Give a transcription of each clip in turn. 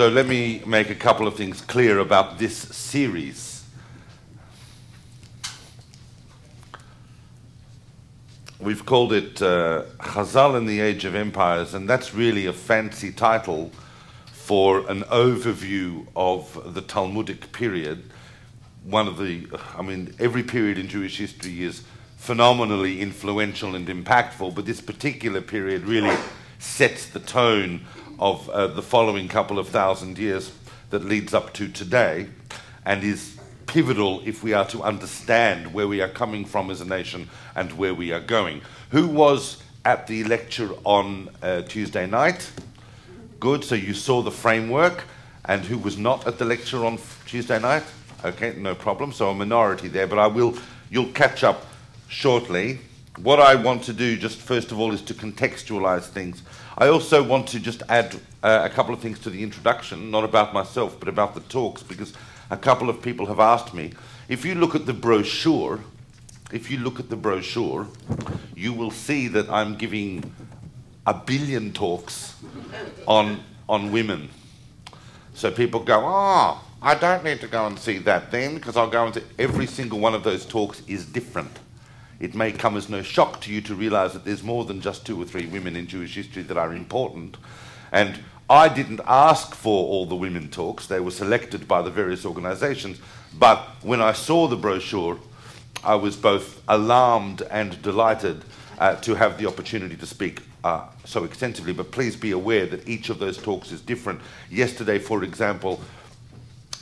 So let me make a couple of things clear about this series. We've called it uh, Chazal in the Age of Empires, and that's really a fancy title for an overview of the Talmudic period. One of the, I mean, every period in Jewish history is phenomenally influential and impactful, but this particular period really sets the tone of uh, the following couple of thousand years that leads up to today and is pivotal if we are to understand where we are coming from as a nation and where we are going. Who was at the lecture on uh, Tuesday night? Good, so you saw the framework. And who was not at the lecture on Tuesday night? Okay, no problem. So a minority there, but I will, you'll catch up shortly. What I want to do, just first of all, is to contextualize things. I also want to just add uh, a couple of things to the introduction, not about myself, but about the talks, because a couple of people have asked me. If you look at the brochure, if you look at the brochure, you will see that I'm giving a billion talks on, on women. So people go, oh, I don't need to go and see that then, because I'll go and see every single one of those talks is different it may come as no shock to you to realize that there's more than just two or three women in Jewish history that are important. And I didn't ask for all the women talks, they were selected by the various organizations. But when I saw the brochure, I was both alarmed and delighted uh, to have the opportunity to speak uh, so extensively. But please be aware that each of those talks is different. Yesterday, for example,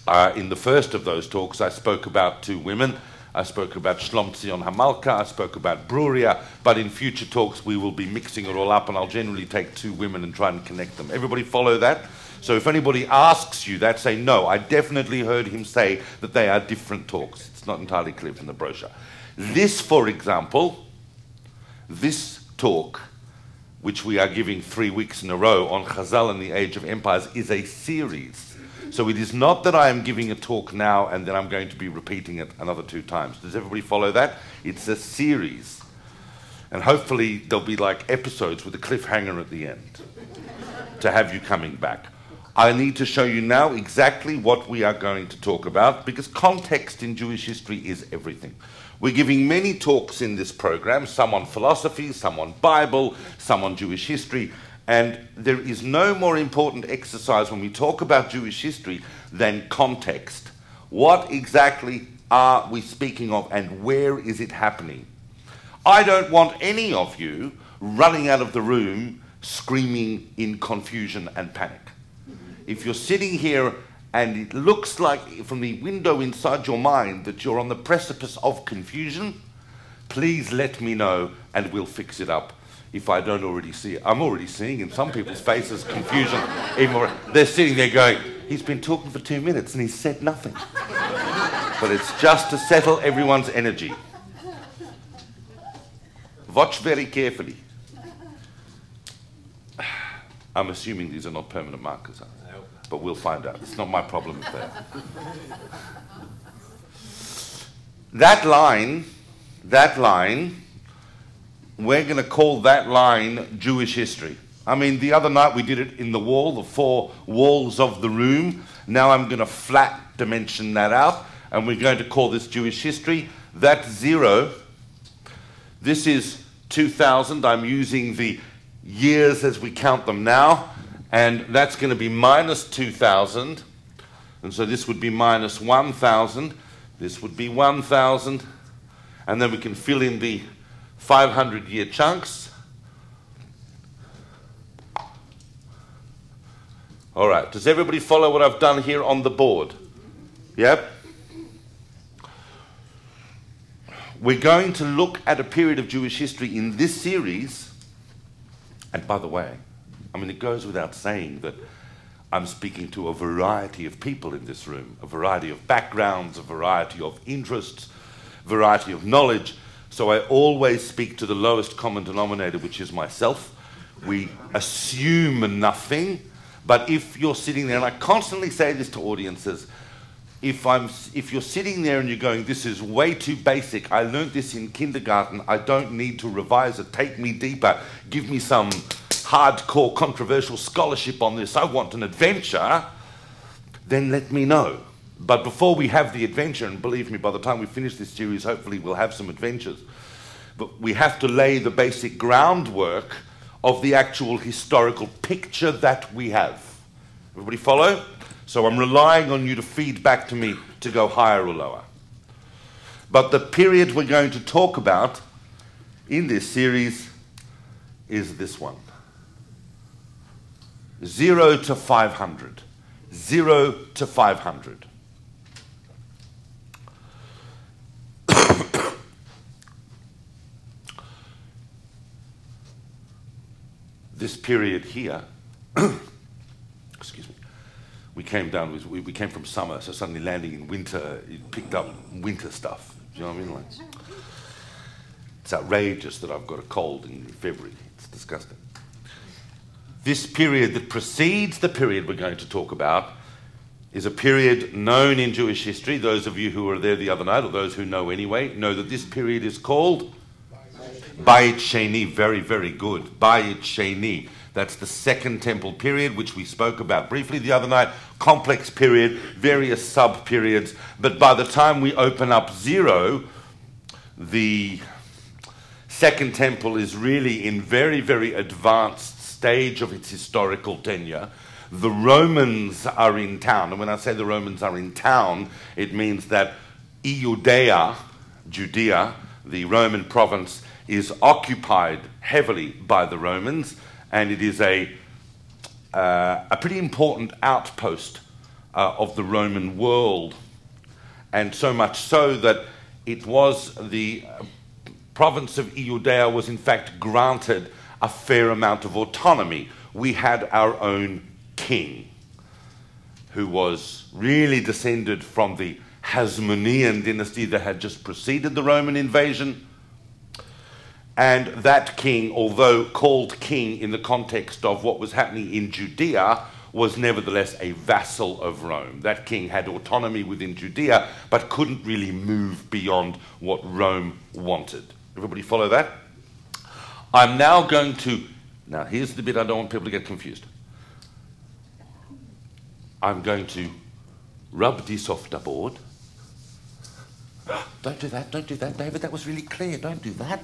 uh, in the first of those talks, I spoke about two women. I spoke about Shlom Tzion Hamalka, I spoke about Bruria, but in future talks we will be mixing it all up and I'll generally take two women and try and connect them. Everybody follow that? So if anybody asks you that, say no. I definitely heard him say that they are different talks. It's not entirely clear from the brochure. This, for example, this talk, which we are giving three weeks in a row on Chazal and the Age of Empires, is a series so it is not that I am giving a talk now and then I'm going to be repeating it another two times. Does everybody follow that? It's a series. And hopefully there'll be like episodes with a cliffhanger at the end to have you coming back. I need to show you now exactly what we are going to talk about because context in Jewish history is everything. We're giving many talks in this program, some on philosophy, some on Bible, some on Jewish history, and there is no more important exercise when we talk about Jewish history than context. What exactly are we speaking of and where is it happening? I don't want any of you running out of the room screaming in confusion and panic. If you're sitting here and it looks like from the window inside your mind that you're on the precipice of confusion, please let me know and we'll fix it up if I don't already see it. I'm already seeing in some people's faces confusion. Even more, they're sitting there going, he's been talking for two minutes and he's said nothing. but it's just to settle everyone's energy. Watch very carefully. I'm assuming these are not permanent markers, but we'll find out. It's not my problem if they are. That line, that line we're going to call that line Jewish history. I mean, the other night we did it in the wall, the four walls of the room. Now I'm going to flat dimension that out, and we're going to call this Jewish history. That's zero. This is 2000. I'm using the years as we count them now, and that's going to be minus 2000. And so this would be minus 1000. This would be 1000. And then we can fill in the 500 year chunks. All right, does everybody follow what I've done here on the board? Yep. We're going to look at a period of Jewish history in this series. And by the way, I mean, it goes without saying that I'm speaking to a variety of people in this room, a variety of backgrounds, a variety of interests, variety of knowledge. So I always speak to the lowest common denominator, which is myself. We assume nothing, but if you're sitting there, and I constantly say this to audiences, if, I'm, if you're sitting there and you're going, this is way too basic, I learned this in kindergarten, I don't need to revise it, take me deeper, give me some hardcore controversial scholarship on this, I want an adventure, then let me know. But before we have the adventure, and believe me, by the time we finish this series, hopefully we'll have some adventures. But we have to lay the basic groundwork of the actual historical picture that we have. Everybody follow? So I'm relying on you to feed back to me to go higher or lower. But the period we're going to talk about in this series is this one 0 to 500. 0 to 500. This period here, excuse me, we came down, we, we came from summer, so suddenly landing in winter, it picked up winter stuff. Do you know what I mean? Like, it's outrageous that I've got a cold in February. It's disgusting. This period that precedes the period we're going to talk about is a period known in Jewish history. Those of you who were there the other night, or those who know anyway, know that this period is called Bayit Sheni, very, very good. Bayit Sheni. That's the second temple period, which we spoke about briefly the other night. Complex period, various sub periods. But by the time we open up zero, the second temple is really in very, very advanced stage of its historical tenure. The Romans are in town. And when I say the Romans are in town, it means that Judea, Judea, the Roman province, is occupied heavily by the Romans, and it is a, uh, a pretty important outpost uh, of the Roman world. And so much so that it was the province of Judea was in fact granted a fair amount of autonomy. We had our own king, who was really descended from the Hasmonean dynasty that had just preceded the Roman invasion and that king, although called king in the context of what was happening in Judea, was nevertheless a vassal of Rome. That king had autonomy within Judea, but couldn't really move beyond what Rome wanted. Everybody follow that? I'm now going to. Now, here's the bit I don't want people to get confused. I'm going to rub this off the board. Don't do that, don't do that, David. That was really clear. Don't do that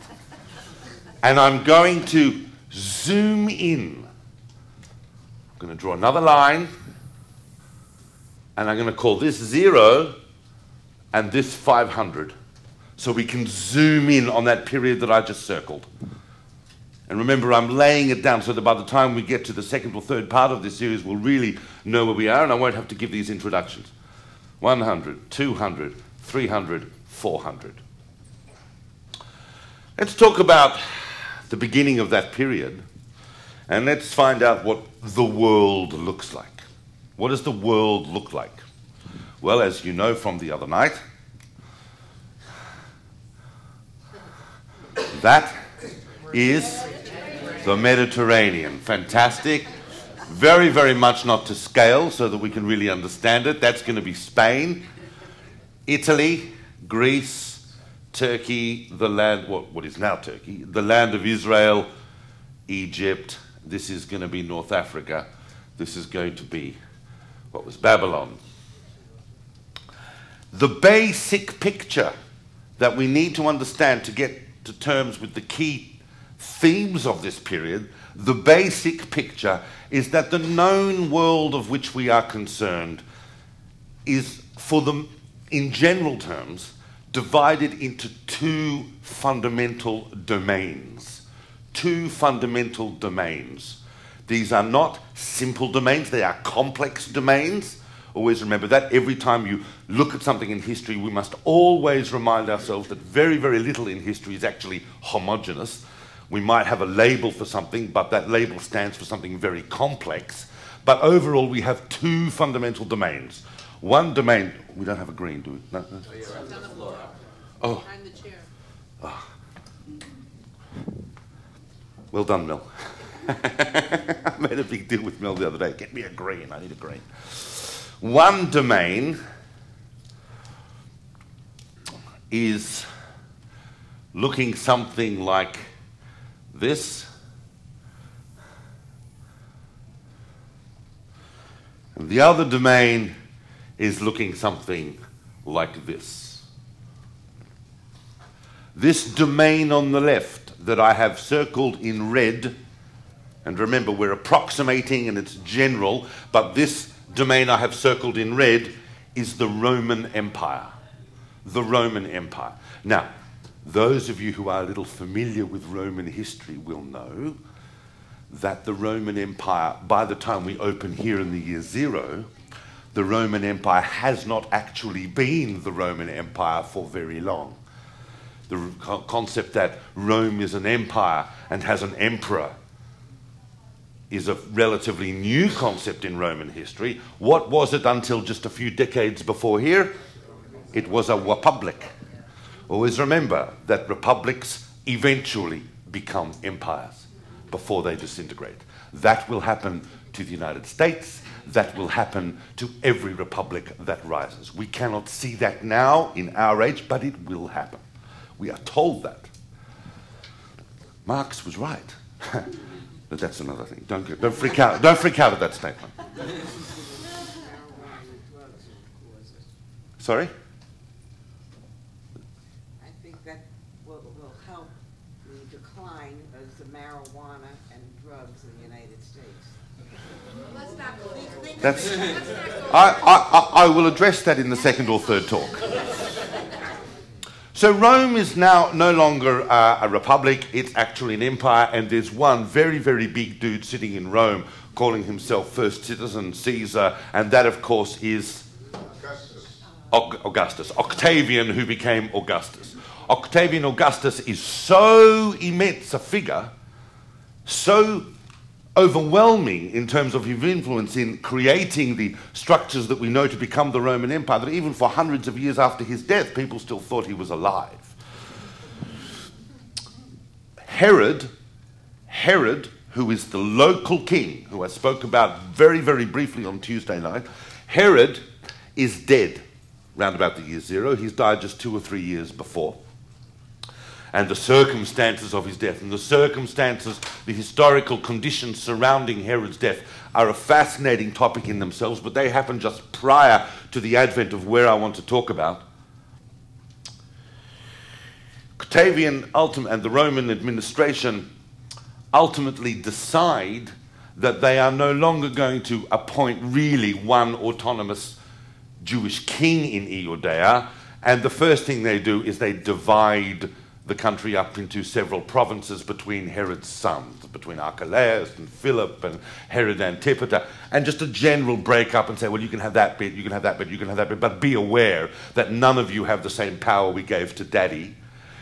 and I'm going to zoom in. I'm going to draw another line, and I'm going to call this zero and this 500. So we can zoom in on that period that I just circled. And remember, I'm laying it down so that by the time we get to the second or third part of this series, we'll really know where we are, and I won't have to give these introductions 100, 200, 300, 400. Let's talk about the beginning of that period, and let's find out what the world looks like. What does the world look like? Well, as you know from the other night, that is the Mediterranean. Fantastic. Very, very much not to scale so that we can really understand it. That's going to be Spain, Italy, Greece, Turkey, the land, what, what is now Turkey, the land of Israel, Egypt. This is going to be North Africa. This is going to be what was Babylon. The basic picture that we need to understand to get to terms with the key themes of this period, the basic picture is that the known world of which we are concerned is, for them, in general terms, divided into two fundamental domains. Two fundamental domains. These are not simple domains, they are complex domains. Always remember that. Every time you look at something in history, we must always remind ourselves that very, very little in history is actually homogeneous. We might have a label for something, but that label stands for something very complex. But overall, we have two fundamental domains. One domain, we don't have a green, do we? No, no. Oh. oh. Behind the chair. Oh. Well done, Mel. I made a big deal with Mel the other day. Get me a green. I need a green. One domain is looking something like this. And the other domain is looking something like this. This domain on the left that I have circled in red, and remember we're approximating and it's general, but this domain I have circled in red is the Roman Empire. The Roman Empire. Now, those of you who are a little familiar with Roman history will know that the Roman Empire, by the time we open here in the year zero, the Roman Empire has not actually been the Roman Empire for very long. The concept that Rome is an empire and has an emperor is a relatively new concept in Roman history. What was it until just a few decades before here? It was a republic. Always remember that republics eventually become empires before they disintegrate. That will happen to the United States. That will happen to every republic that rises. We cannot see that now in our age, but it will happen. We are told that. Marx was right. but that's another thing. Don't, don't, freak out. don't freak out at that statement. Sorry? I think that will, will help the decline of the marijuana and drugs in the United States. That's, I, I, I will address that in the second or third talk. So Rome is now no longer uh, a republic, it's actually an empire, and there's one very, very big dude sitting in Rome calling himself first citizen Caesar, and that, of course, is Augustus. Augustus. Octavian, who became Augustus. Octavian Augustus is so immense a figure, so overwhelming in terms of his influence in creating the structures that we know to become the Roman Empire, that even for hundreds of years after his death, people still thought he was alive. Herod, Herod, who is the local king, who I spoke about very, very briefly on Tuesday night, Herod is dead round about the year zero. He's died just two or three years before and the circumstances of his death. And the circumstances, the historical conditions surrounding Herod's death are a fascinating topic in themselves, but they happen just prior to the advent of where I want to talk about. Octavian and the Roman administration ultimately decide that they are no longer going to appoint really one autonomous Jewish king in Judea, and the first thing they do is they divide the country up into several provinces between Herod's sons, between Archelaus and Philip and Herod Antipater, and just a general break up and say, well, you can have that bit, you can have that bit, you can have that bit, but be aware that none of you have the same power we gave to daddy.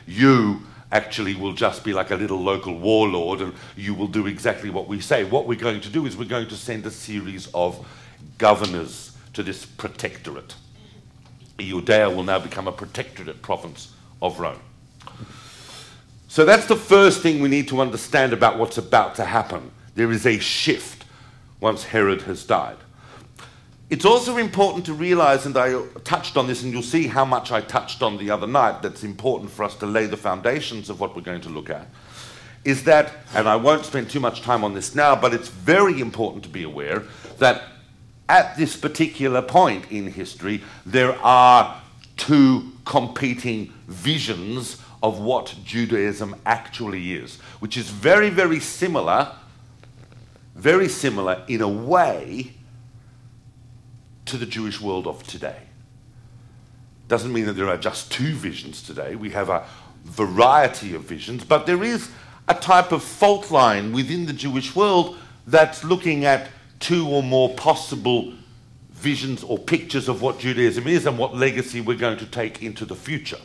You actually will just be like a little local warlord and you will do exactly what we say. What we're going to do is we're going to send a series of governors to this protectorate. Judea will now become a protectorate province of Rome. So that's the first thing we need to understand about what's about to happen. There is a shift once Herod has died. It's also important to realize, and I touched on this, and you'll see how much I touched on the other night, that's important for us to lay the foundations of what we're going to look at, is that, and I won't spend too much time on this now, but it's very important to be aware that at this particular point in history, there are two competing visions of what Judaism actually is, which is very, very similar, very similar in a way to the Jewish world of today. Doesn't mean that there are just two visions today. We have a variety of visions, but there is a type of fault line within the Jewish world that's looking at two or more possible visions or pictures of what Judaism is and what legacy we're going to take into the future.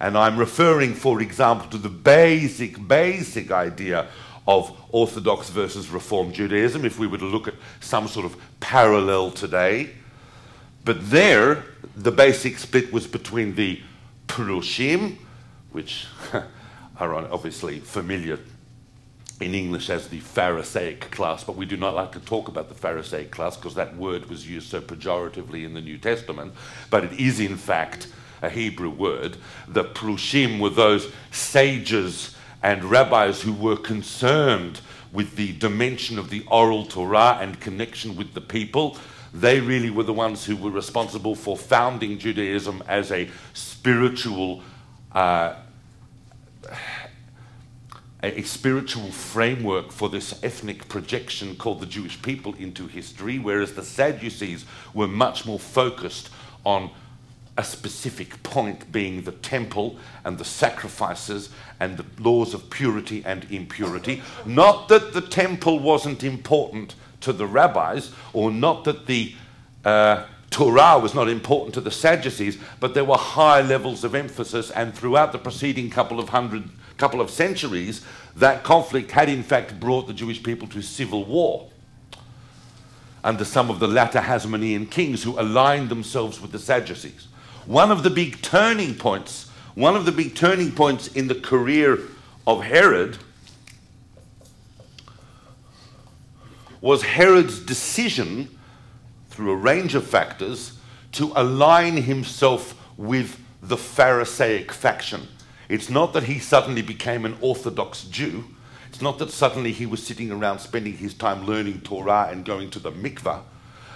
And I'm referring, for example, to the basic, basic idea of Orthodox versus Reform Judaism, if we were to look at some sort of parallel today. But there, the basic split was between the Prushim, which are obviously familiar in English as the Pharisaic class, but we do not like to talk about the Pharisaic class because that word was used so pejoratively in the New Testament. But it is, in fact, a Hebrew word. The Prushim were those sages and rabbis who were concerned with the dimension of the oral Torah and connection with the people. They really were the ones who were responsible for founding Judaism as a spiritual, uh, a, a spiritual framework for this ethnic projection called the Jewish people into history, whereas the Sadducees were much more focused on a specific point being the temple and the sacrifices and the laws of purity and impurity. Not that the temple wasn't important to the rabbis, or not that the uh, Torah was not important to the Sadducees, but there were high levels of emphasis, and throughout the preceding couple of hundred, couple of centuries, that conflict had in fact brought the Jewish people to civil war under some of the latter Hasmonean kings who aligned themselves with the Sadducees. One of the big turning points, one of the big turning points in the career of Herod was Herod's decision, through a range of factors, to align himself with the Pharisaic faction. It's not that he suddenly became an Orthodox Jew. It's not that suddenly he was sitting around spending his time learning Torah and going to the mikvah,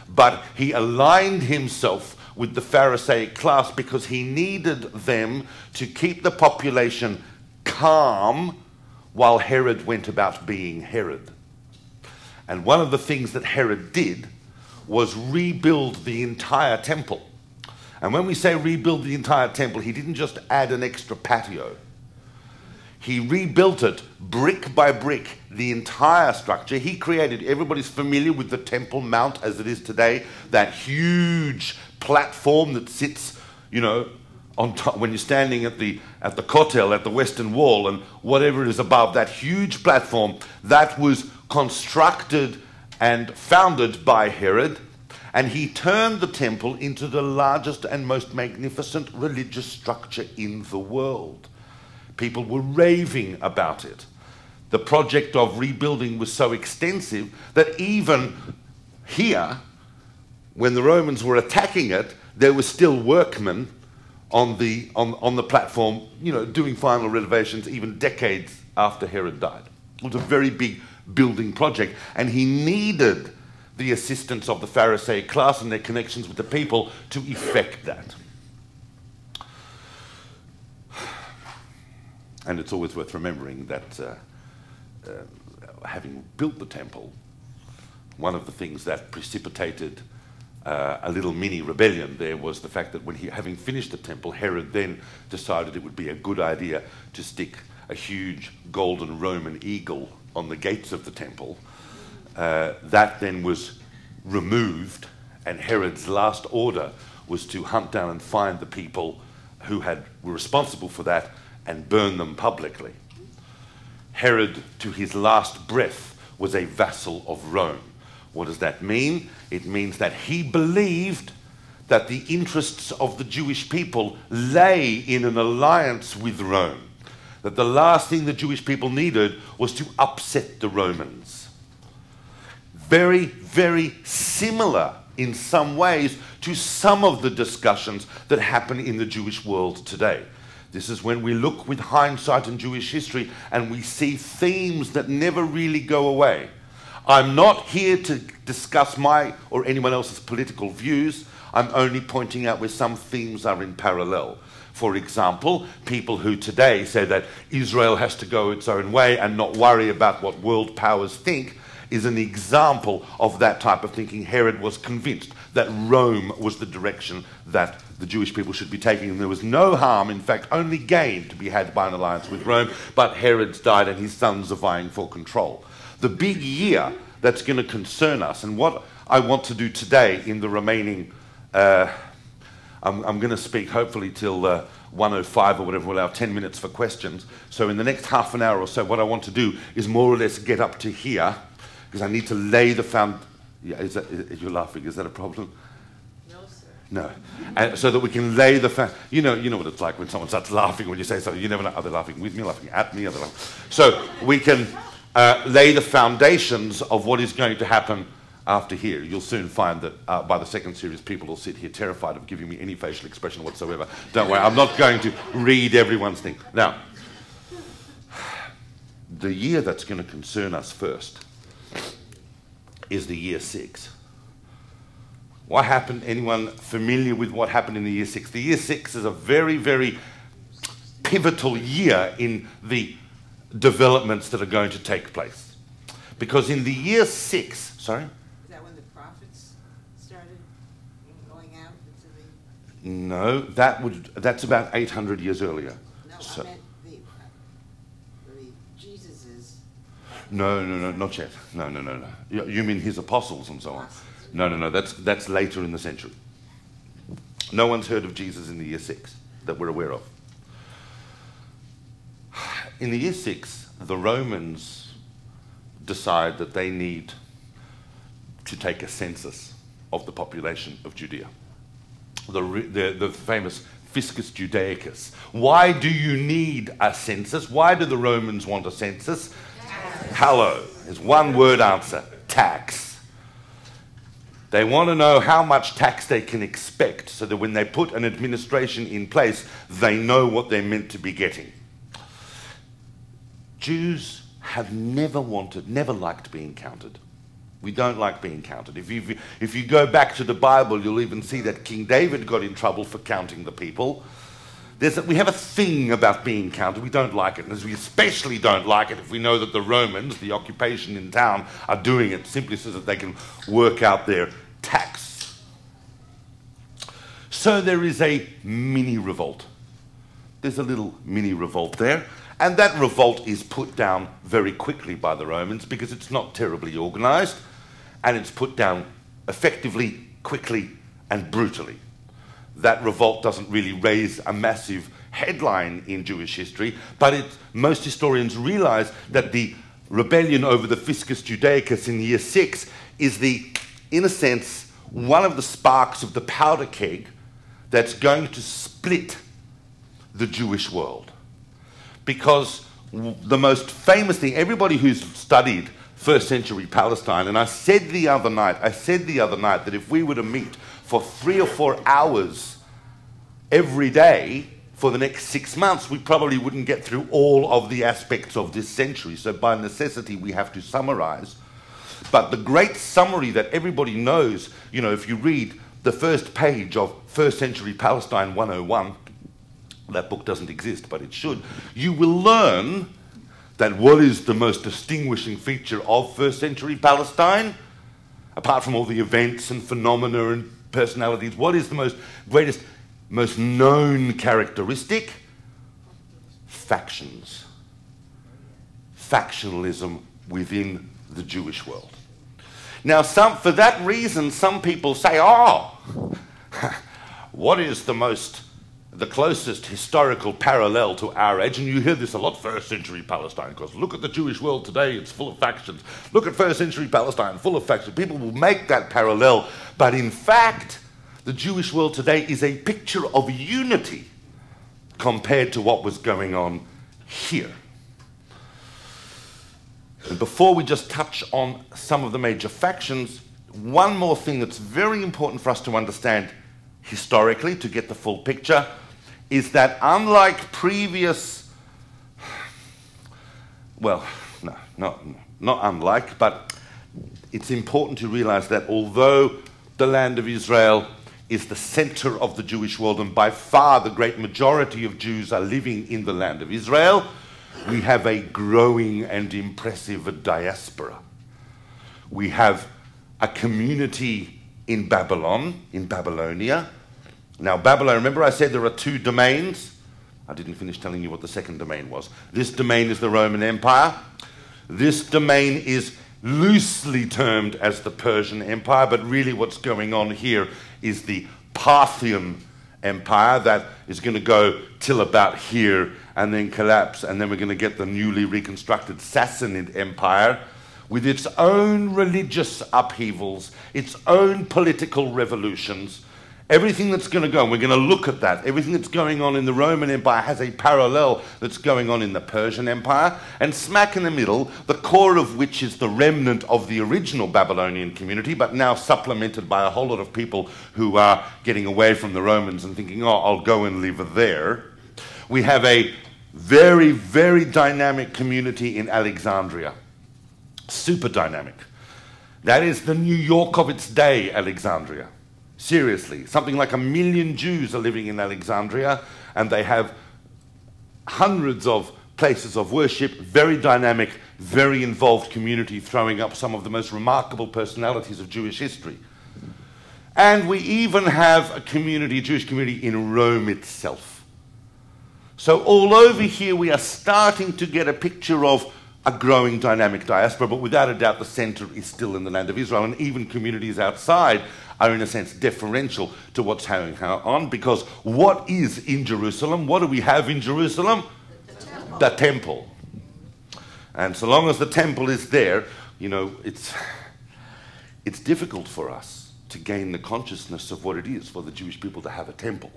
but he aligned himself with the Pharisaic class because he needed them to keep the population calm while Herod went about being Herod. And one of the things that Herod did was rebuild the entire temple. And when we say rebuild the entire temple, he didn't just add an extra patio. He rebuilt it brick by brick, the entire structure. He created, everybody's familiar with the Temple Mount as it is today, that huge platform that sits, you know, on top, when you're standing at the, at the Kotel, at the Western Wall, and whatever is above that huge platform, that was constructed and founded by Herod, and he turned the temple into the largest and most magnificent religious structure in the world. People were raving about it. The project of rebuilding was so extensive that even here, when the Romans were attacking it, there were still workmen on the, on, on the platform, you know, doing final renovations even decades after Herod died. It was a very big building project. And he needed the assistance of the Pharisaic class and their connections with the people to effect that. And it's always worth remembering that uh, uh, having built the temple, one of the things that precipitated uh, a little mini rebellion there was the fact that when he, having finished the temple, Herod then decided it would be a good idea to stick a huge golden Roman eagle on the gates of the temple. Uh, that then was removed, and Herod's last order was to hunt down and find the people who had, were responsible for that and burn them publicly. Herod, to his last breath, was a vassal of Rome. What does that mean? It means that he believed that the interests of the Jewish people lay in an alliance with Rome that the last thing the Jewish people needed was to upset the Romans. Very, very similar in some ways to some of the discussions that happen in the Jewish world today. This is when we look with hindsight in Jewish history and we see themes that never really go away. I'm not here to discuss my or anyone else's political views. I'm only pointing out where some themes are in parallel. For example, people who today say that Israel has to go its own way and not worry about what world powers think is an example of that type of thinking. Herod was convinced that Rome was the direction that the Jewish people should be taking, and there was no harm, in fact, only gain to be had by an alliance with Rome. But Herod's died, and his sons are vying for control. The big year that's going to concern us, and what I want to do today in the remaining. Uh, I'm, I'm going to speak hopefully till uh, 105 or whatever, we'll allow 10 minutes for questions. So in the next half an hour or so, what I want to do is more or less get up to here, because I need to lay the found. Yeah, is that, is, you're laughing, is that a problem? No, sir. No. And so that we can lay the fa- you know, you know what it's like when someone starts laughing when you say something. You never know, are they laughing with me, laughing at me? Are they laughing? So we can uh, lay the foundations of what is going to happen after here, you'll soon find that uh, by the second series, people will sit here terrified of giving me any facial expression whatsoever. Don't worry, I'm not going to read everyone's thing. Now, the year that's going to concern us first is the year six. What happened? Anyone familiar with what happened in the year six? The year six is a very, very pivotal year in the developments that are going to take place. Because in the year six, sorry? Is that when the prophets started going out into the, No, that would, that's about 800 years earlier. no, So- I meant the, uh, the Jesus's. No, no, no, not yet. No, no, no, no. You, you mean his apostles and so on? No, no, no. That's, that's later in the century. No one's heard of Jesus in the year six that we're aware of. In the year six, the Romans decide that they need to take a census of the population of Judea. The, the, the famous Fiscus Judaicus. Why do you need a census? Why do the Romans want a census? Hello is one word answer tax. They want to know how much tax they can expect so that when they put an administration in place, they know what they're meant to be getting. Jews have never wanted, never liked being counted. We don't like being counted. If you, if you go back to the Bible, you'll even see that King David got in trouble for counting the people. There's a, we have a thing about being counted. We don't like it. And we especially don't like it if we know that the Romans, the occupation in town, are doing it simply so that they can work out their tax. So there is a mini revolt. There's a little mini revolt there. And that revolt is put down very quickly by the Romans because it's not terribly organized and it's put down effectively, quickly, and brutally. That revolt doesn't really raise a massive headline in Jewish history, but it, most historians realize that the rebellion over the Fiscus Judaicus in year six is the, in a sense, one of the sparks of the powder keg that's going to split the Jewish world because the most famous thing, everybody who's studied first century Palestine, and I said the other night, I said the other night that if we were to meet for three or four hours every day for the next six months, we probably wouldn't get through all of the aspects of this century. So by necessity, we have to summarize. But the great summary that everybody knows, you know, if you read the first page of First Century Palestine 101, that book doesn't exist, but it should, you will learn that what is the most distinguishing feature of first century Palestine, apart from all the events and phenomena and personalities, what is the most greatest, most known characteristic? Factions. Factionalism within the Jewish world. Now, some, for that reason, some people say, oh, what is the most the closest historical parallel to our age, and you hear this a lot first century Palestine, because look at the Jewish world today, it's full of factions. Look at first century Palestine, full of factions. People will make that parallel, but in fact, the Jewish world today is a picture of unity compared to what was going on here. And before we just touch on some of the major factions, one more thing that's very important for us to understand historically to get the full picture is that unlike previous, well, no, not, not unlike, but it's important to realize that although the land of Israel is the center of the Jewish world, and by far the great majority of Jews are living in the land of Israel, we have a growing and impressive diaspora. We have a community in Babylon, in Babylonia. Now, Babylon, remember I said there are two domains? I didn't finish telling you what the second domain was. This domain is the Roman Empire. This domain is loosely termed as the Persian Empire, but really what's going on here is the Parthian Empire that is going to go till about here and then collapse, and then we're going to get the newly reconstructed Sassanid Empire with its own religious upheavals, its own political revolutions. Everything that's going to go, and we're going to look at that. Everything that's going on in the Roman Empire has a parallel that's going on in the Persian Empire. And smack in the middle, the core of which is the remnant of the original Babylonian community, but now supplemented by a whole lot of people who are getting away from the Romans and thinking, oh, I'll go and live there. We have a very, very dynamic community in Alexandria. Super dynamic. That is the New York of its day, Alexandria. Seriously. Something like a million Jews are living in Alexandria, and they have hundreds of places of worship, very dynamic, very involved community, throwing up some of the most remarkable personalities of Jewish history. And we even have a community, Jewish community in Rome itself. So all over here we are starting to get a picture of a growing dynamic diaspora, but without a doubt the center is still in the land of Israel, and even communities outside are in a sense deferential to what's going on, because what is in Jerusalem? What do we have in Jerusalem? The temple. The temple. And so long as the temple is there, you know, it's, it's difficult for us to gain the consciousness of what it is for the Jewish people to have a temple.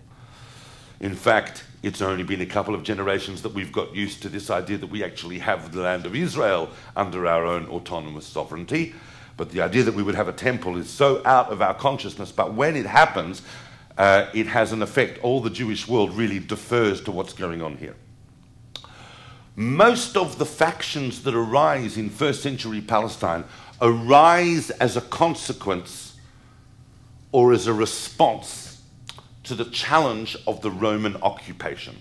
In fact, it's only been a couple of generations that we've got used to this idea that we actually have the land of Israel under our own autonomous sovereignty. But the idea that we would have a temple is so out of our consciousness. But when it happens, uh, it has an effect. All the Jewish world really defers to what's going on here. Most of the factions that arise in first century Palestine arise as a consequence or as a response to the challenge of the Roman occupation.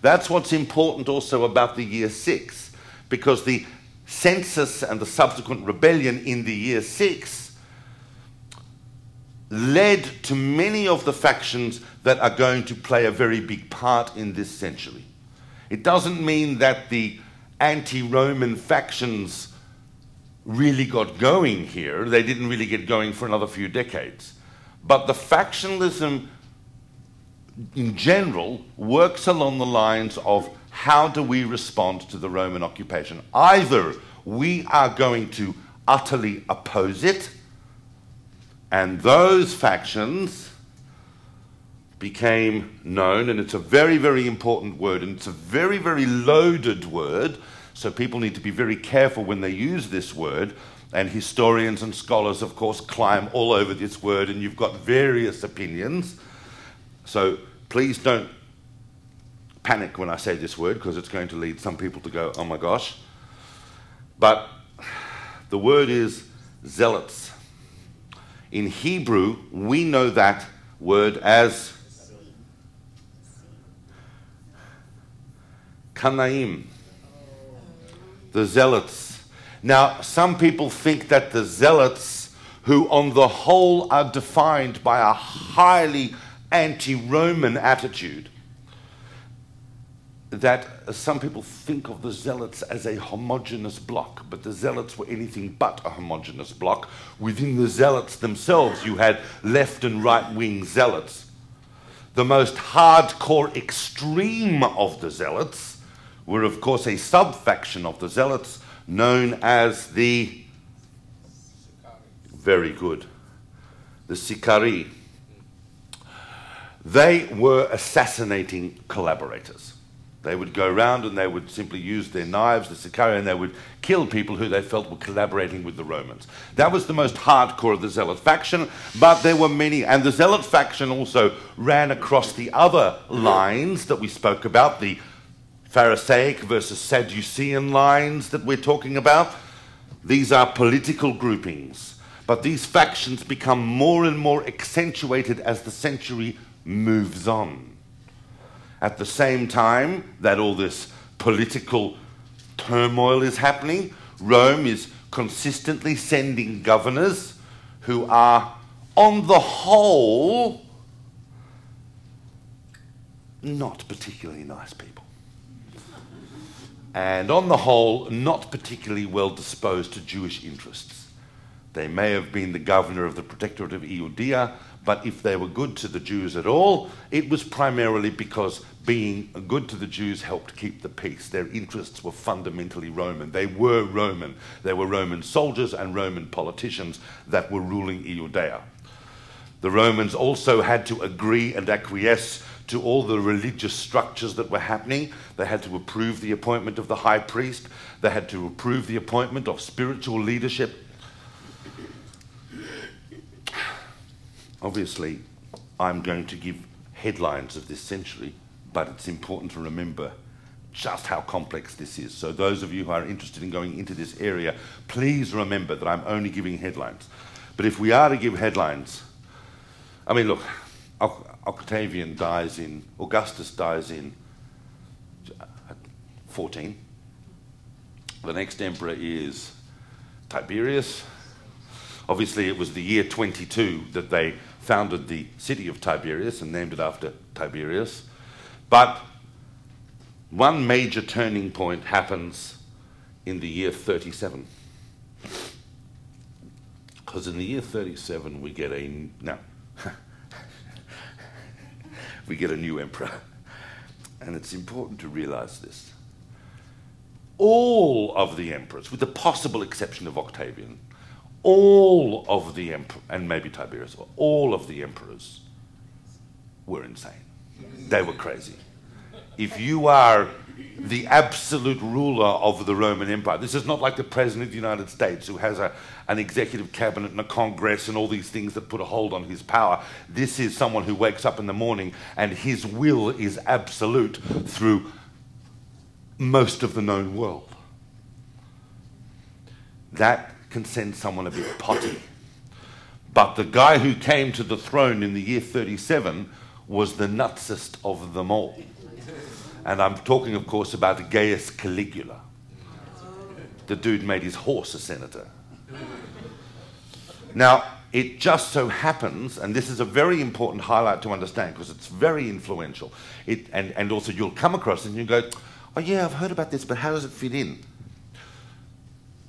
That's what's important also about the year six, because the census and the subsequent rebellion in the year six led to many of the factions that are going to play a very big part in this century. It doesn't mean that the anti Roman factions really got going here, they didn't really get going for another few decades. But the factionalism in general, works along the lines of how do we respond to the Roman occupation? Either we are going to utterly oppose it, and those factions became known, and it's a very, very important word, and it's a very, very loaded word, so people need to be very careful when they use this word. And historians and scholars, of course, climb all over this word, and you've got various opinions. So please don't panic when I say this word because it's going to lead some people to go, oh my gosh. But the word is zealots. In Hebrew, we know that word as Kanaim, the zealots. Now, some people think that the zealots, who on the whole are defined by a highly anti Roman attitude that some people think of the Zealots as a homogenous block, but the Zealots were anything but a homogenous block. Within the Zealots themselves, you had left and right wing Zealots. The most hardcore extreme of the Zealots were, of course, a sub faction of the Zealots known as the. Very good. The Sicarii they were assassinating collaborators. They would go around and they would simply use their knives, the Sicarii, and they would kill people who they felt were collaborating with the Romans. That was the most hardcore of the Zealot faction, but there were many, and the Zealot faction also ran across the other lines that we spoke about, the Pharisaic versus Sadducean lines that we're talking about. These are political groupings, but these factions become more and more accentuated as the century moves on. At the same time that all this political turmoil is happening, Rome is consistently sending governors who are, on the whole, not particularly nice people. And on the whole, not particularly well disposed to Jewish interests. They may have been the governor of the Protectorate of Iudea, but if they were good to the Jews at all, it was primarily because being good to the Jews helped keep the peace. Their interests were fundamentally Roman. They were Roman. They were Roman soldiers and Roman politicians that were ruling Iudea. The Romans also had to agree and acquiesce to all the religious structures that were happening. They had to approve the appointment of the high priest. They had to approve the appointment of spiritual leadership Obviously, I'm going to give headlines of this century, but it's important to remember just how complex this is. So, those of you who are interested in going into this area, please remember that I'm only giving headlines. But if we are to give headlines, I mean, look, Octavian dies in, Augustus dies in 14. The next emperor is Tiberius. Obviously, it was the year 22 that they founded the city of Tiberias and named it after Tiberius. But one major turning point happens in the year 37. Because in the year 37, we get a. No. we get a new emperor. And it's important to realize this. All of the emperors, with the possible exception of Octavian, all of the emperors, and maybe Tiberius, all of the emperors were insane. They were crazy. If you are the absolute ruler of the Roman Empire, this is not like the President of the United States who has a, an executive cabinet and a Congress and all these things that put a hold on his power. This is someone who wakes up in the morning and his will is absolute through most of the known world. That can send someone a bit potty. But the guy who came to the throne in the year 37 was the nutsest of them all. And I'm talking, of course, about Gaius Caligula. The dude made his horse a senator. Now, it just so happens, and this is a very important highlight to understand because it's very influential, it, and, and also you'll come across it and you go, oh yeah, I've heard about this, but how does it fit in?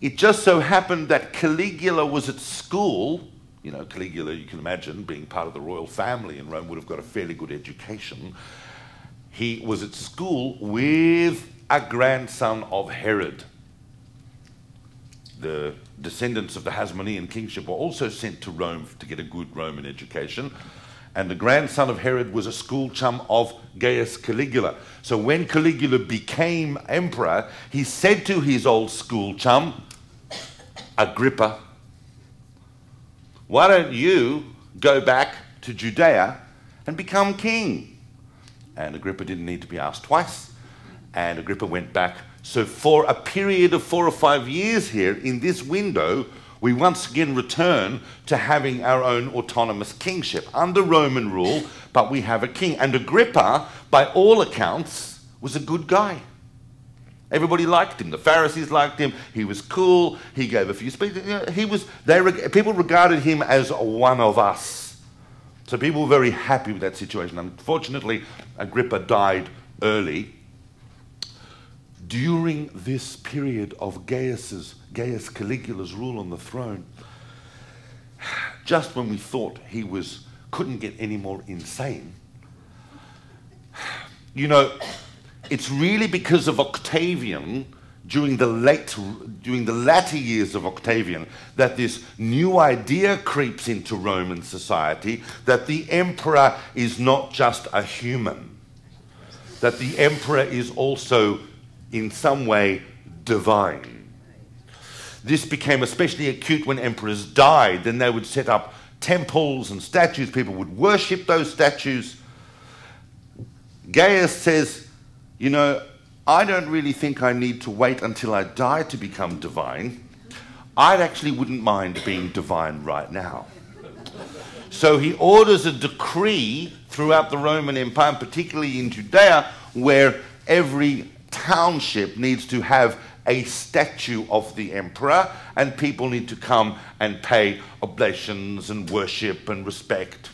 It just so happened that Caligula was at school. You know, Caligula, you can imagine, being part of the royal family in Rome, would have got a fairly good education. He was at school with a grandson of Herod. The descendants of the Hasmonean kingship were also sent to Rome to get a good Roman education. And the grandson of Herod was a school chum of Gaius Caligula. So when Caligula became emperor, he said to his old school chum, Agrippa, why don't you go back to Judea and become king? And Agrippa didn't need to be asked twice. And Agrippa went back. So, for a period of four or five years here, in this window, we once again return to having our own autonomous kingship under Roman rule, but we have a king. And Agrippa, by all accounts, was a good guy. Everybody liked him. The Pharisees liked him. He was cool. He gave a few speeches. he was, they, people regarded him as one of us. So people were very happy with that situation. Unfortunately, Agrippa died early. During this period of Gaius's, Gaius Caligula's rule on the throne, just when we thought he was couldn't get any more insane, you know, it's really because of Octavian during the late during the latter years of Octavian that this new idea creeps into Roman society that the emperor is not just a human that the emperor is also in some way divine. This became especially acute when emperors died then they would set up temples and statues people would worship those statues. Gaius says you know, I don't really think I need to wait until I die to become divine. I actually wouldn't mind being divine right now. So he orders a decree throughout the Roman Empire, particularly in Judea, where every township needs to have a statue of the emperor, and people need to come and pay oblations and worship and respect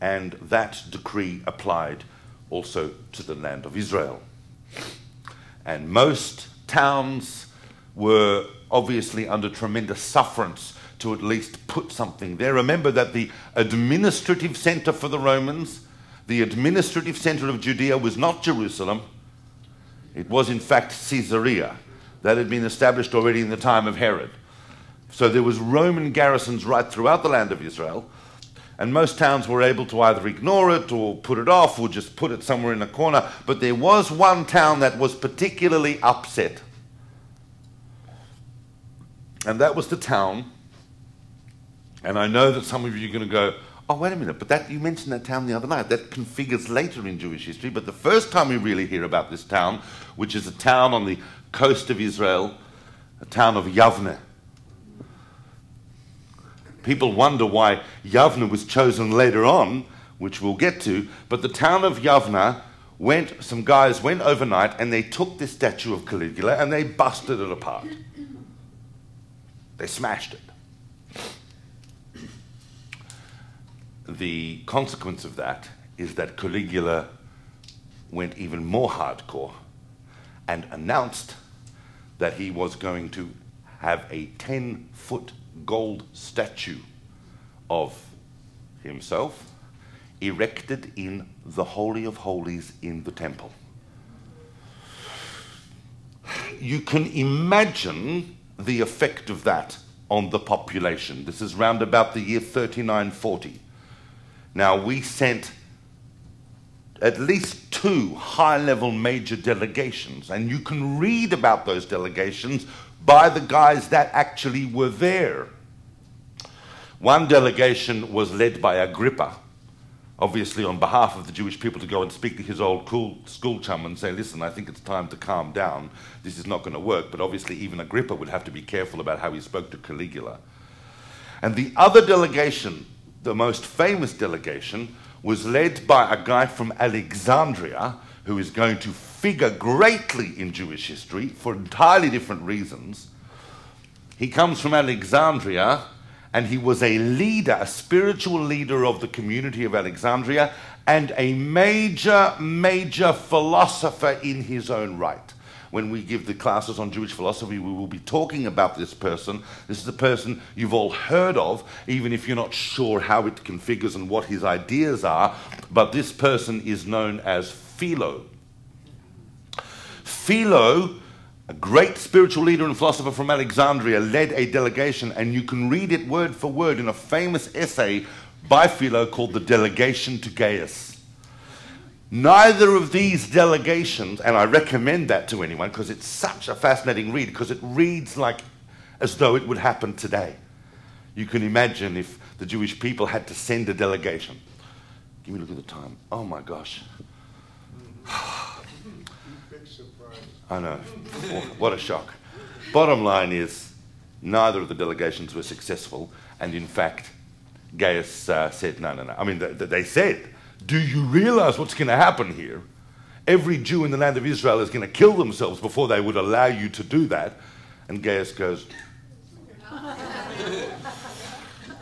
and that decree applied also to the land of Israel. And most towns were obviously under tremendous sufferance to at least put something there. Remember that the administrative center for the Romans, the administrative center of Judea, was not Jerusalem, it was in fact Caesarea. That had been established already in the time of Herod. So there was Roman garrisons right throughout the land of Israel and most towns were able to either ignore it or put it off or just put it somewhere in a corner. But there was one town that was particularly upset. And that was the town. And I know that some of you are going to go, oh, wait a minute, but that you mentioned that town the other night. That configures later in Jewish history. But the first time we really hear about this town, which is a town on the coast of Israel, a town of Yavne. People wonder why Yavna was chosen later on, which we'll get to, but the town of Yavna went, some guys went overnight and they took this statue of Caligula and they busted it apart. They smashed it. The consequence of that is that Caligula went even more hardcore and announced that he was going to have a 10 foot gold statue of himself erected in the Holy of Holies in the temple. You can imagine the effect of that on the population. This is round about the year 3940. Now, we sent at least two high level major delegations, and you can read about those delegations by the guys that actually were there. One delegation was led by Agrippa, obviously on behalf of the Jewish people to go and speak to his old cool school chum and say, listen, I think it's time to calm down. This is not going to work. But obviously, even Agrippa would have to be careful about how he spoke to Caligula. And the other delegation, the most famous delegation, was led by a guy from Alexandria who is going to figure greatly in Jewish history for entirely different reasons. He comes from Alexandria and he was a leader, a spiritual leader of the community of Alexandria, and a major, major philosopher in his own right. When we give the classes on Jewish philosophy, we will be talking about this person. This is a person you've all heard of, even if you're not sure how it configures and what his ideas are. But this person is known as Philo. Philo a great spiritual leader and philosopher from Alexandria led a delegation, and you can read it word for word in a famous essay by Philo called The Delegation to Gaius. Neither of these delegations, and I recommend that to anyone because it's such a fascinating read, because it reads like as though it would happen today. You can imagine if the Jewish people had to send a delegation. Give me a look at the time. Oh my gosh. I know. what a shock. Bottom line is, neither of the delegations were successful, and in fact, Gaius uh, said, no, no, no. I mean, they, they said, do you realize what's going to happen here? Every Jew in the land of Israel is going to kill themselves before they would allow you to do that. And Gaius goes,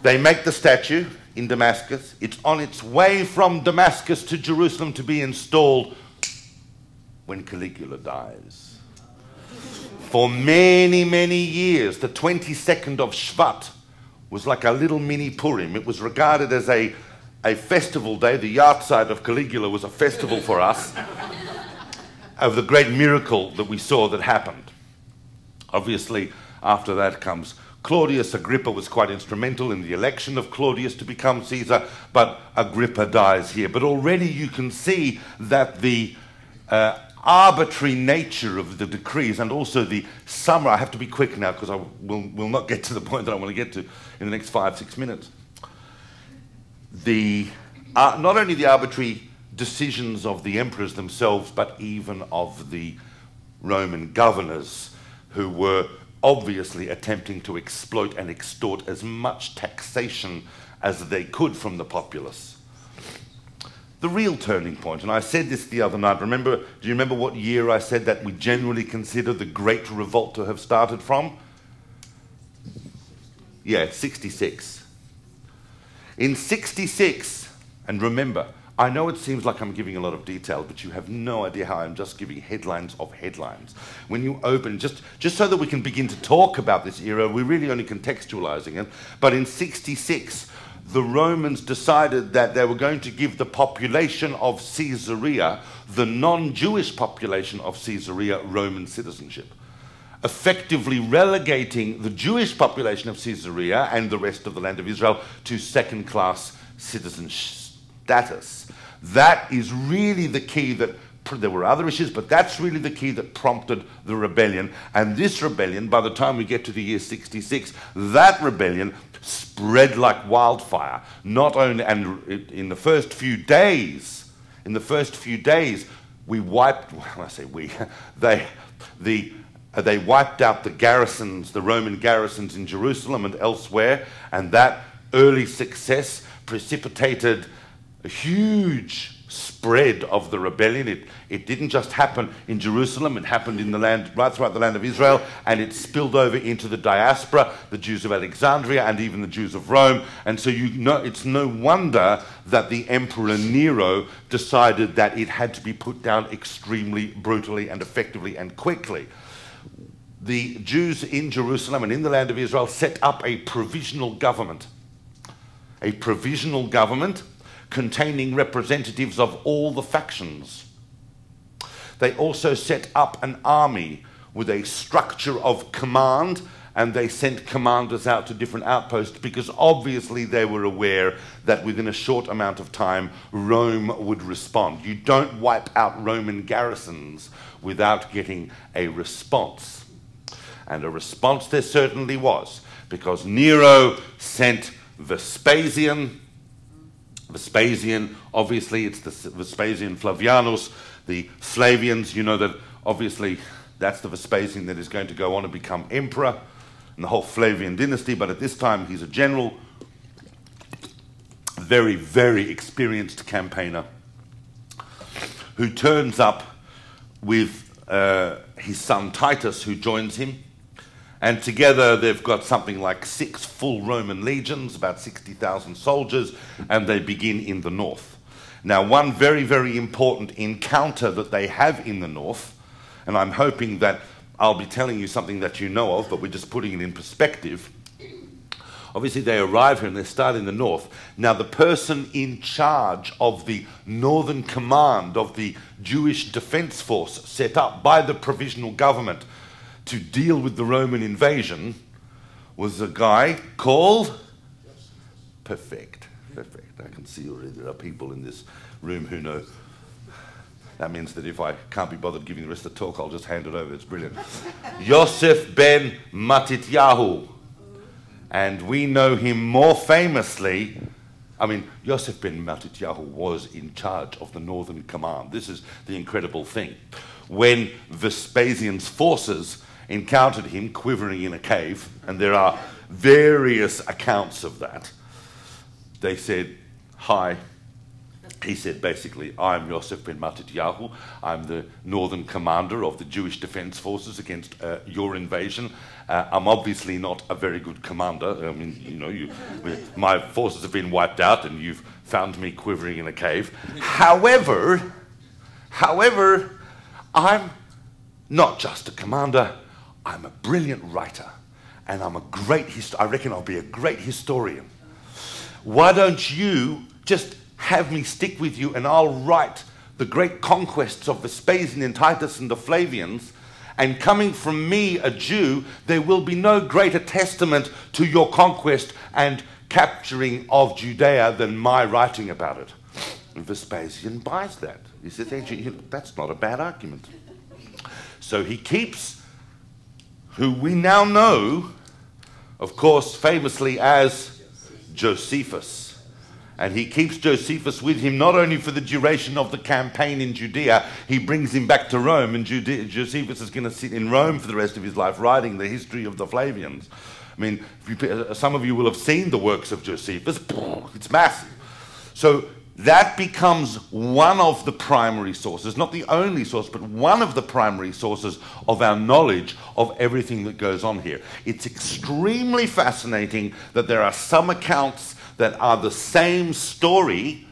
they make the statue in Damascus. It's on its way from Damascus to Jerusalem to be installed when Caligula dies. For many, many years, the 22nd of Shvat was like a little mini Purim. It was regarded as a, a festival day. The yahrzeit of Caligula was a festival for us of the great miracle that we saw that happened. Obviously, after that comes Claudius. Agrippa was quite instrumental in the election of Claudius to become Caesar, but Agrippa dies here. But already you can see that the uh, arbitrary nature of the decrees and also the summary. I have to be quick now because I will, will not get to the point that I want to get to in the next five, six minutes. The, uh, not only the arbitrary decisions of the emperors themselves, but even of the Roman governors who were obviously attempting to exploit and extort as much taxation as they could from the populace the real turning point, and I said this the other night. Remember, do you remember what year I said that we generally consider the Great Revolt to have started from? Yeah, 66. In 66, and remember, I know it seems like I'm giving a lot of detail, but you have no idea how I'm just giving headlines of headlines. When you open, just, just so that we can begin to talk about this era, we're really only contextualizing it. But in 66, the Romans decided that they were going to give the population of Caesarea, the non Jewish population of Caesarea, Roman citizenship, effectively relegating the Jewish population of Caesarea and the rest of the land of Israel to second class citizen status. That is really the key that there were other issues, but that's really the key that prompted the rebellion. And this rebellion, by the time we get to the year 66, that rebellion spread like wildfire. Not only, and in the first few days, in the first few days, we wiped, well, I say we, they, the, uh, they wiped out the garrisons, the Roman garrisons in Jerusalem and elsewhere, and that early success precipitated a huge spread of the rebellion. It, it didn't just happen in Jerusalem, it happened in the land, right throughout the land of Israel, and it spilled over into the diaspora, the Jews of Alexandria, and even the Jews of Rome. And so you know, it's no wonder that the Emperor Nero decided that it had to be put down extremely brutally and effectively and quickly. The Jews in Jerusalem and in the land of Israel set up a provisional government. A provisional government containing representatives of all the factions. They also set up an army with a structure of command and they sent commanders out to different outposts because obviously they were aware that within a short amount of time Rome would respond. You don't wipe out Roman garrisons without getting a response. And a response there certainly was because Nero sent Vespasian Vespasian, obviously, it's the Vespasian Flavianus, the Flavians, you know that obviously that's the Vespasian that is going to go on and become emperor in the whole Flavian dynasty, but at this time he's a general, very, very experienced campaigner who turns up with uh, his son Titus, who joins him. And together they've got something like six full Roman legions, about 60,000 soldiers, and they begin in the north. Now, one very, very important encounter that they have in the north, and I'm hoping that I'll be telling you something that you know of, but we're just putting it in perspective. Obviously, they arrive here and they start in the north. Now, the person in charge of the northern command of the Jewish defense force set up by the provisional government to deal with the Roman invasion was a guy called Perfect. Perfect. I can see already there are people in this room who know. That means that if I can't be bothered giving the rest of the talk, I'll just hand it over. It's brilliant. Yosef ben Matityahu. And we know him more famously. I mean, Yosef ben Matityahu was in charge of the northern command. This is the incredible thing. When Vespasian's forces encountered him quivering in a cave, and there are various accounts of that. They said, Hi. He said basically, I'm Yosef ben Matityahu. I'm the northern commander of the Jewish defense forces against uh, your invasion. Uh, I'm obviously not a very good commander. I mean, you know, you, my forces have been wiped out and you've found me quivering in a cave. However, however, I'm not just a commander, I'm a brilliant writer and I'm a great hist- I reckon I'll be a great historian. Why don't you just have me stick with you and I'll write the great conquests of Vespasian and Titus and the Flavians and coming from me, a Jew, there will be no greater testament to your conquest and capturing of Judea than my writing about it. And Vespasian buys that. He says, that's not a bad argument. So he keeps who we now know, of course, famously as Josephus. And he keeps Josephus with him not only for the duration of the campaign in Judea, he brings him back to Rome, and Judea, Josephus is going to sit in Rome for the rest of his life, writing the history of the Flavians. I mean, you, some of you will have seen the works of Josephus, it's massive. So that becomes one of the primary sources, not the only source, but one of the primary sources of our knowledge of everything that goes on here. It's extremely fascinating that there are some accounts that are the same story,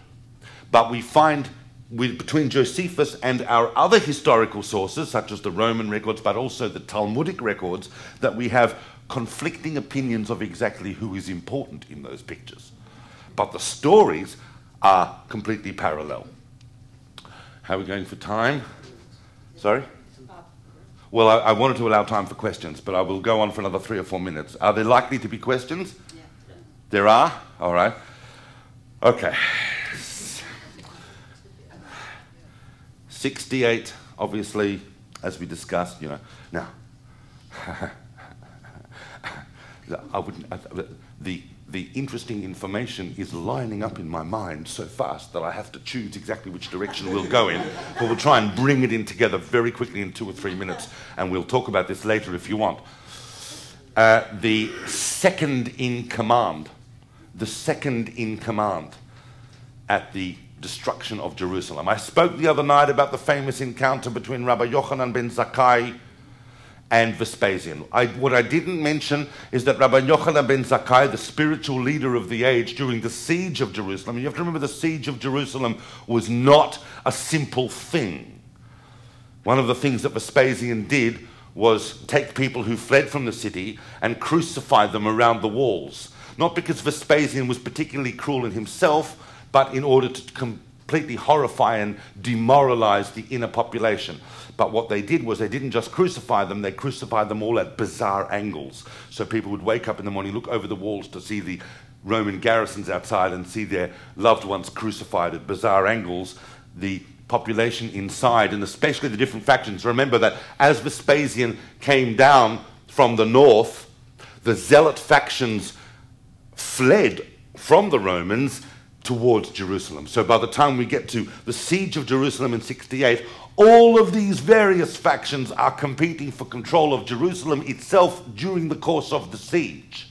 but we find between Josephus and our other historical sources, such as the Roman records, but also the Talmudic records, that we have conflicting opinions of exactly who is important in those pictures. But the stories are completely parallel. How are we going for time? Sorry? Well, I, I, wanted to allow time for questions, but I will go on for another three or four minutes. Are there likely to be questions? Yeah. There are? All right. Okay. 68, obviously, as we discussed, you know. Now, I wouldn't, the, the interesting information is lining up in my mind so fast that I have to choose exactly which direction we'll go in. But we'll try and bring it in together very quickly in two or three minutes, and we'll talk about this later if you want. Uh, the second in command, the second in command at the destruction of Jerusalem. I spoke the other night about the famous encounter between Rabbi Yochanan ben Zakkai and Vespasian. I, what I didn't mention is that Rabbi Yochanan ben Zakkai, the spiritual leader of the age during the siege of Jerusalem, you have to remember the siege of Jerusalem was not a simple thing. One of the things that Vespasian did was take people who fled from the city and crucify them around the walls. Not because Vespasian was particularly cruel in himself, but in order to completely horrify and demoralize the inner population. But what they did was they didn't just crucify them, they crucified them all at bizarre angles. So people would wake up in the morning, look over the walls to see the Roman garrisons outside and see their loved ones crucified at bizarre angles. The population inside, and especially the different factions. Remember that as Vespasian came down from the north, the zealot factions fled from the Romans towards Jerusalem. So by the time we get to the siege of Jerusalem in 68, all of these various factions are competing for control of Jerusalem itself during the course of the siege.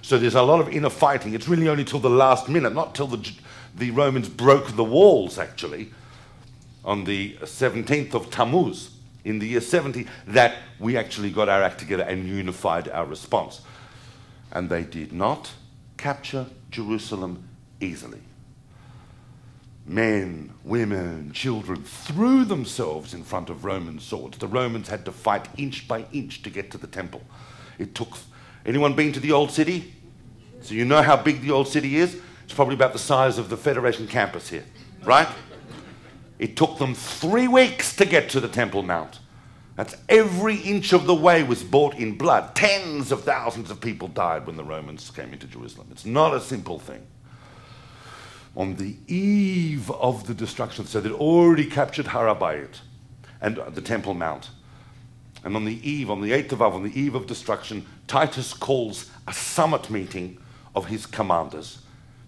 So there's a lot of inner fighting. It's really only till the last minute, not till the, the Romans broke the walls, actually, on the 17th of Tammuz in the year 70, that we actually got our act together and unified our response. And they did not capture Jerusalem easily. Men, women, children threw themselves in front of Roman swords. The Romans had to fight inch by inch to get to the temple. It took. Anyone been to the old city? So you know how big the old city is? It's probably about the size of the Federation campus here, right? It took them three weeks to get to the Temple Mount. That's every inch of the way was bought in blood. Tens of thousands of people died when the Romans came into Jerusalem. It's not a simple thing on the eve of the destruction. So they'd already captured Harabayit and the Temple Mount. And on the eve, on the 8th of Av, on the eve of destruction, Titus calls a summit meeting of his commanders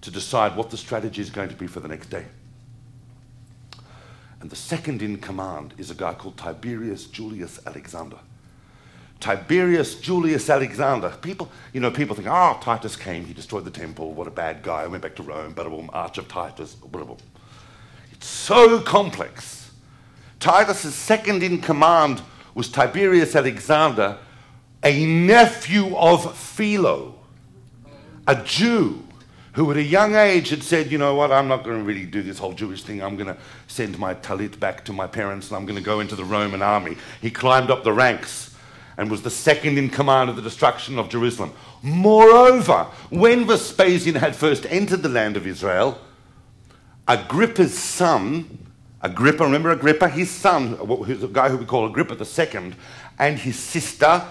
to decide what the strategy is going to be for the next day. And the second in command is a guy called Tiberius Julius Alexander. Tiberius Julius Alexander. People, you know, people think, oh, Titus came, he destroyed the temple, what a bad guy, I went back to Rome, boom, Arch of Titus, boom. It's so complex. Titus's second in command was Tiberius Alexander, a nephew of Philo, a Jew who at a young age had said, you know what, I'm not going to really do this whole Jewish thing. I'm going to send my talit back to my parents and I'm going to go into the Roman army. He climbed up the ranks and was the second in command of the destruction of Jerusalem. Moreover, when Vespasian had first entered the land of Israel, Agrippa's son, Agrippa, remember Agrippa? His son, who's a guy who we call Agrippa the second, and his sister,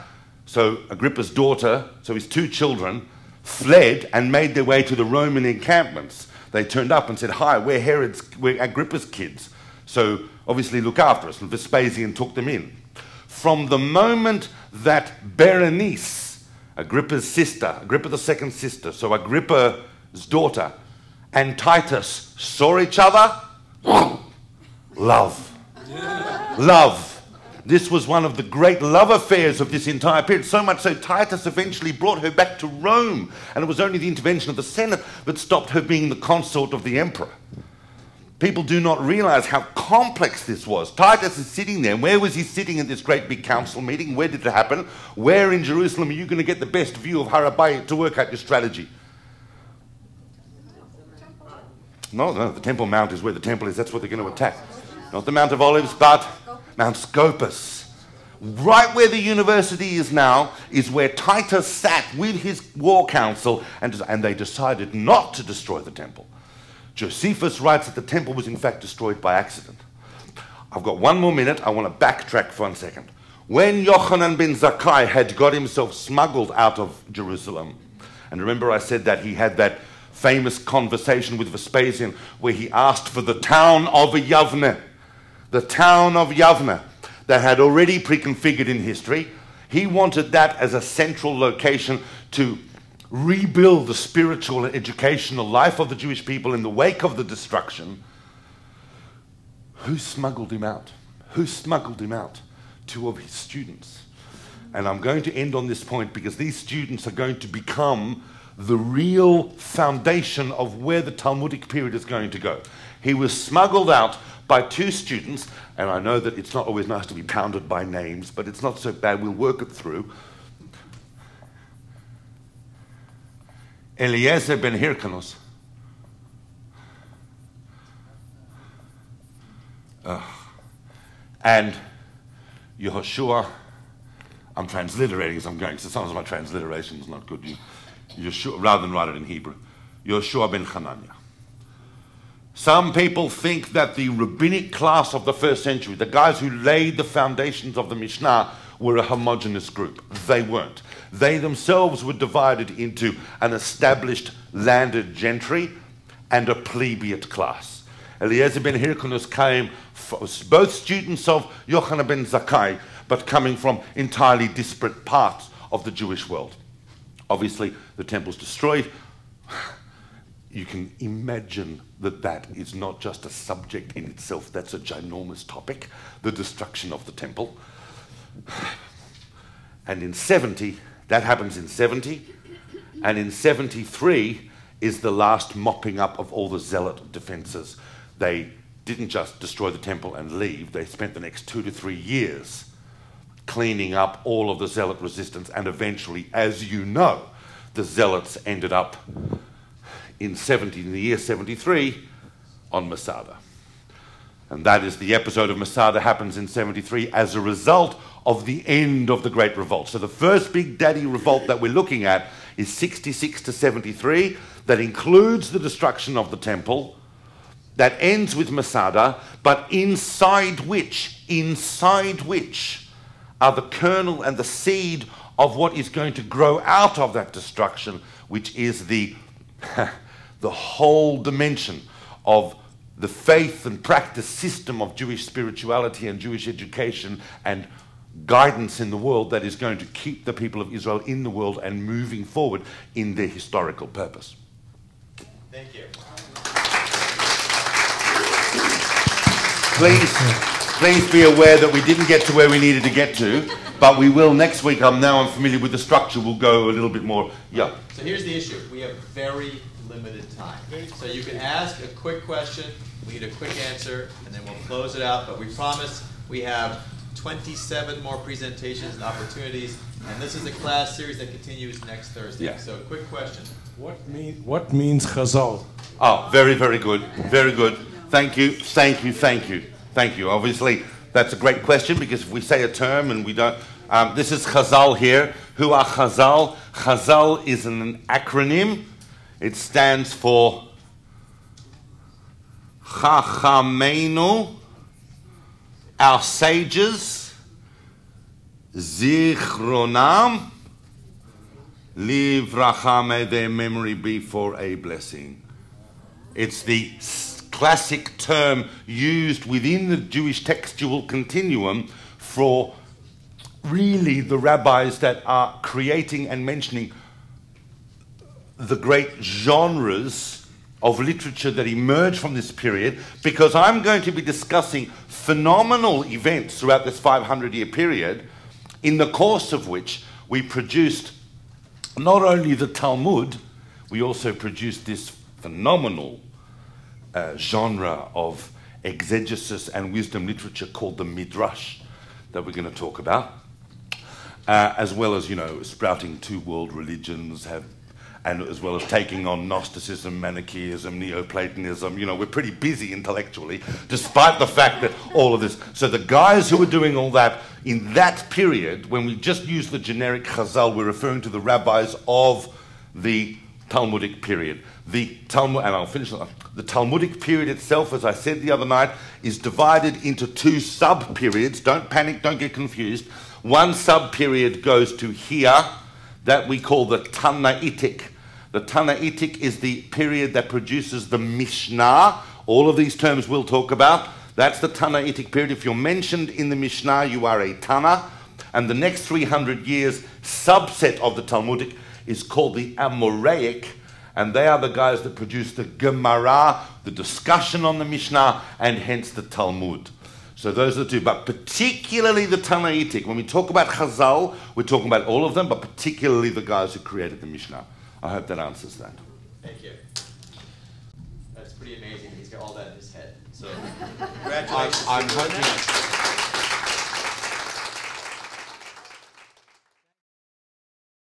so Agrippa's daughter, so his two children, fled and made their way to the Roman encampments. They turned up and said, Hi, we're Herod's, we're Agrippa's kids. So obviously look after us. And Vespasian took them in from the moment that Berenice, Agrippa's sister, Agrippa the second sister, so Agrippa's daughter, and Titus saw each other, love. Love. This was one of the great love affairs of this entire period, so much so Titus eventually brought her back to Rome, and it was only the intervention of the Senate that stopped her being the consort of the emperor. People do not realize how complex this was. Titus is sitting there. Where was he sitting at this great big council meeting? Where did it happen? Where in Jerusalem are you going to get the best view of Harabayit to work out your strategy? No, no, the Temple Mount is where the temple is. That's what they're going to attack. Not the Mount of Olives, but Mount Scopus. Right where the university is now is where Titus sat with his war council, and, and they decided not to destroy the temple. Josephus writes that the temple was in fact destroyed by accident. I've got one more minute. I want to backtrack for one second. When Yochanan ben Zakkai had got himself smuggled out of Jerusalem, and remember I said that he had that famous conversation with Vespasian where he asked for the town of Yavne, the town of Yavne that had already preconfigured in history. He wanted that as a central location to rebuild the spiritual and educational life of the Jewish people in the wake of the destruction, who smuggled him out? Who smuggled him out? Two of his students. And I'm going to end on this point because these students are going to become the real foundation of where the Talmudic period is going to go. He was smuggled out by two students, and I know that it's not always nice to be pounded by names, but it's not so bad, we'll work it through. Eliezer ben Hyrcanus. Uh, and Yehoshua, I'm transliterating as I'm going, so sometimes my transliteration is not good. You, Yeshua, rather than write it in Hebrew. Yehoshua ben Hananiah. Some people think that the rabbinic class of the first century, the guys who laid the foundations of the Mishnah, were a homogenous group. They weren't. They themselves were divided into an established landed gentry and a plebeian class. Eliezer ben Hyrcanus came, both students of Yochanan ben Zakkai, but coming from entirely disparate parts of the Jewish world. Obviously, the temple's destroyed. You can imagine that that is not just a subject in itself, that's a ginormous topic the destruction of the temple. And in 70, that happens in 70, and in 73 is the last mopping up of all the zealot defenses. They didn't just destroy the temple and leave, they spent the next two to three years cleaning up all of the zealot resistance, and eventually, as you know, the zealots ended up in 70, in the year 73 on Masada. And that is the episode of Masada happens in 73 as a result of the end of the Great Revolt. So the first big daddy revolt that we're looking at is 66 to 73, that includes the destruction of the temple, that ends with Masada, but inside which, inside which, are the kernel and the seed of what is going to grow out of that destruction, which is the, the whole dimension of the faith and practice system of Jewish spirituality and Jewish education and guidance in the world that is going to keep the people of Israel in the world and moving forward in their historical purpose. Thank you. Please, please be aware that we didn't get to where we needed to get to, but we will next week. I'm now I'm familiar with the structure. We'll go a little bit more. Yeah. So here's the issue: we have very limited time. So you can ask a quick question, we need a quick answer, and then we'll close it out. But we promise we have 27 more presentations and opportunities, and this is a class series that continues next Thursday. Yeah. So quick question. What, mean, what means chazal? Oh, very, very good. Very good. Thank you. Thank you. Thank you. Thank you. Obviously, that's a great question because if we say a term and we don't. Um, this is Chazal here. Who are Chazal? Chazal is an acronym. It stands for Chachamenu, our sages, Zichronam, Livracha, may their memory be for a blessing. It's the classic term used within the Jewish textual continuum for really the rabbis that are creating and mentioning the great genres of literature that emerge from this period because I'm going to be discussing phenomenal events throughout this 500 year period, in the course of which we produced not only the Talmud, we also produced this phenomenal uh, genre of exegesis and wisdom literature called the Midrash that we're going to talk about. Uh, as well as, you know, sprouting two world religions, have, and as well as taking on Gnosticism, Manichaeism, Neoplatonism. You know, we're pretty busy intellectually, despite the fact that all of this. So the guys who were doing all that in that period, when we just use the generic Chazal, we're referring to the rabbis of the Talmudic period. The Talmud, and I'll finish. The Talmudic period itself, as I said the other night, is divided into two sub periods. Don't panic, don't get confused. One sub period goes to here, that we call the Tanaitic. The Tanaitic is the period that produces the Mishnah. All of these terms we'll talk about. That's the Tanaitic period. If you're mentioned in the Mishnah, you are a Tana. And the next 300 years, subset of the Talmudic is called the Amoraic, and they are the guys that produce the Gemara, the discussion on the Mishnah, and hence the Talmud. So those are the two, but particularly the Tanaitic. When we talk about Chazal, we're talking about all of them, but particularly the guys who created the Mishnah. I hope that answers that. Thank you. That's pretty amazing. He's got all that in his head. So, I'm, congratulations. I'm hoping. that.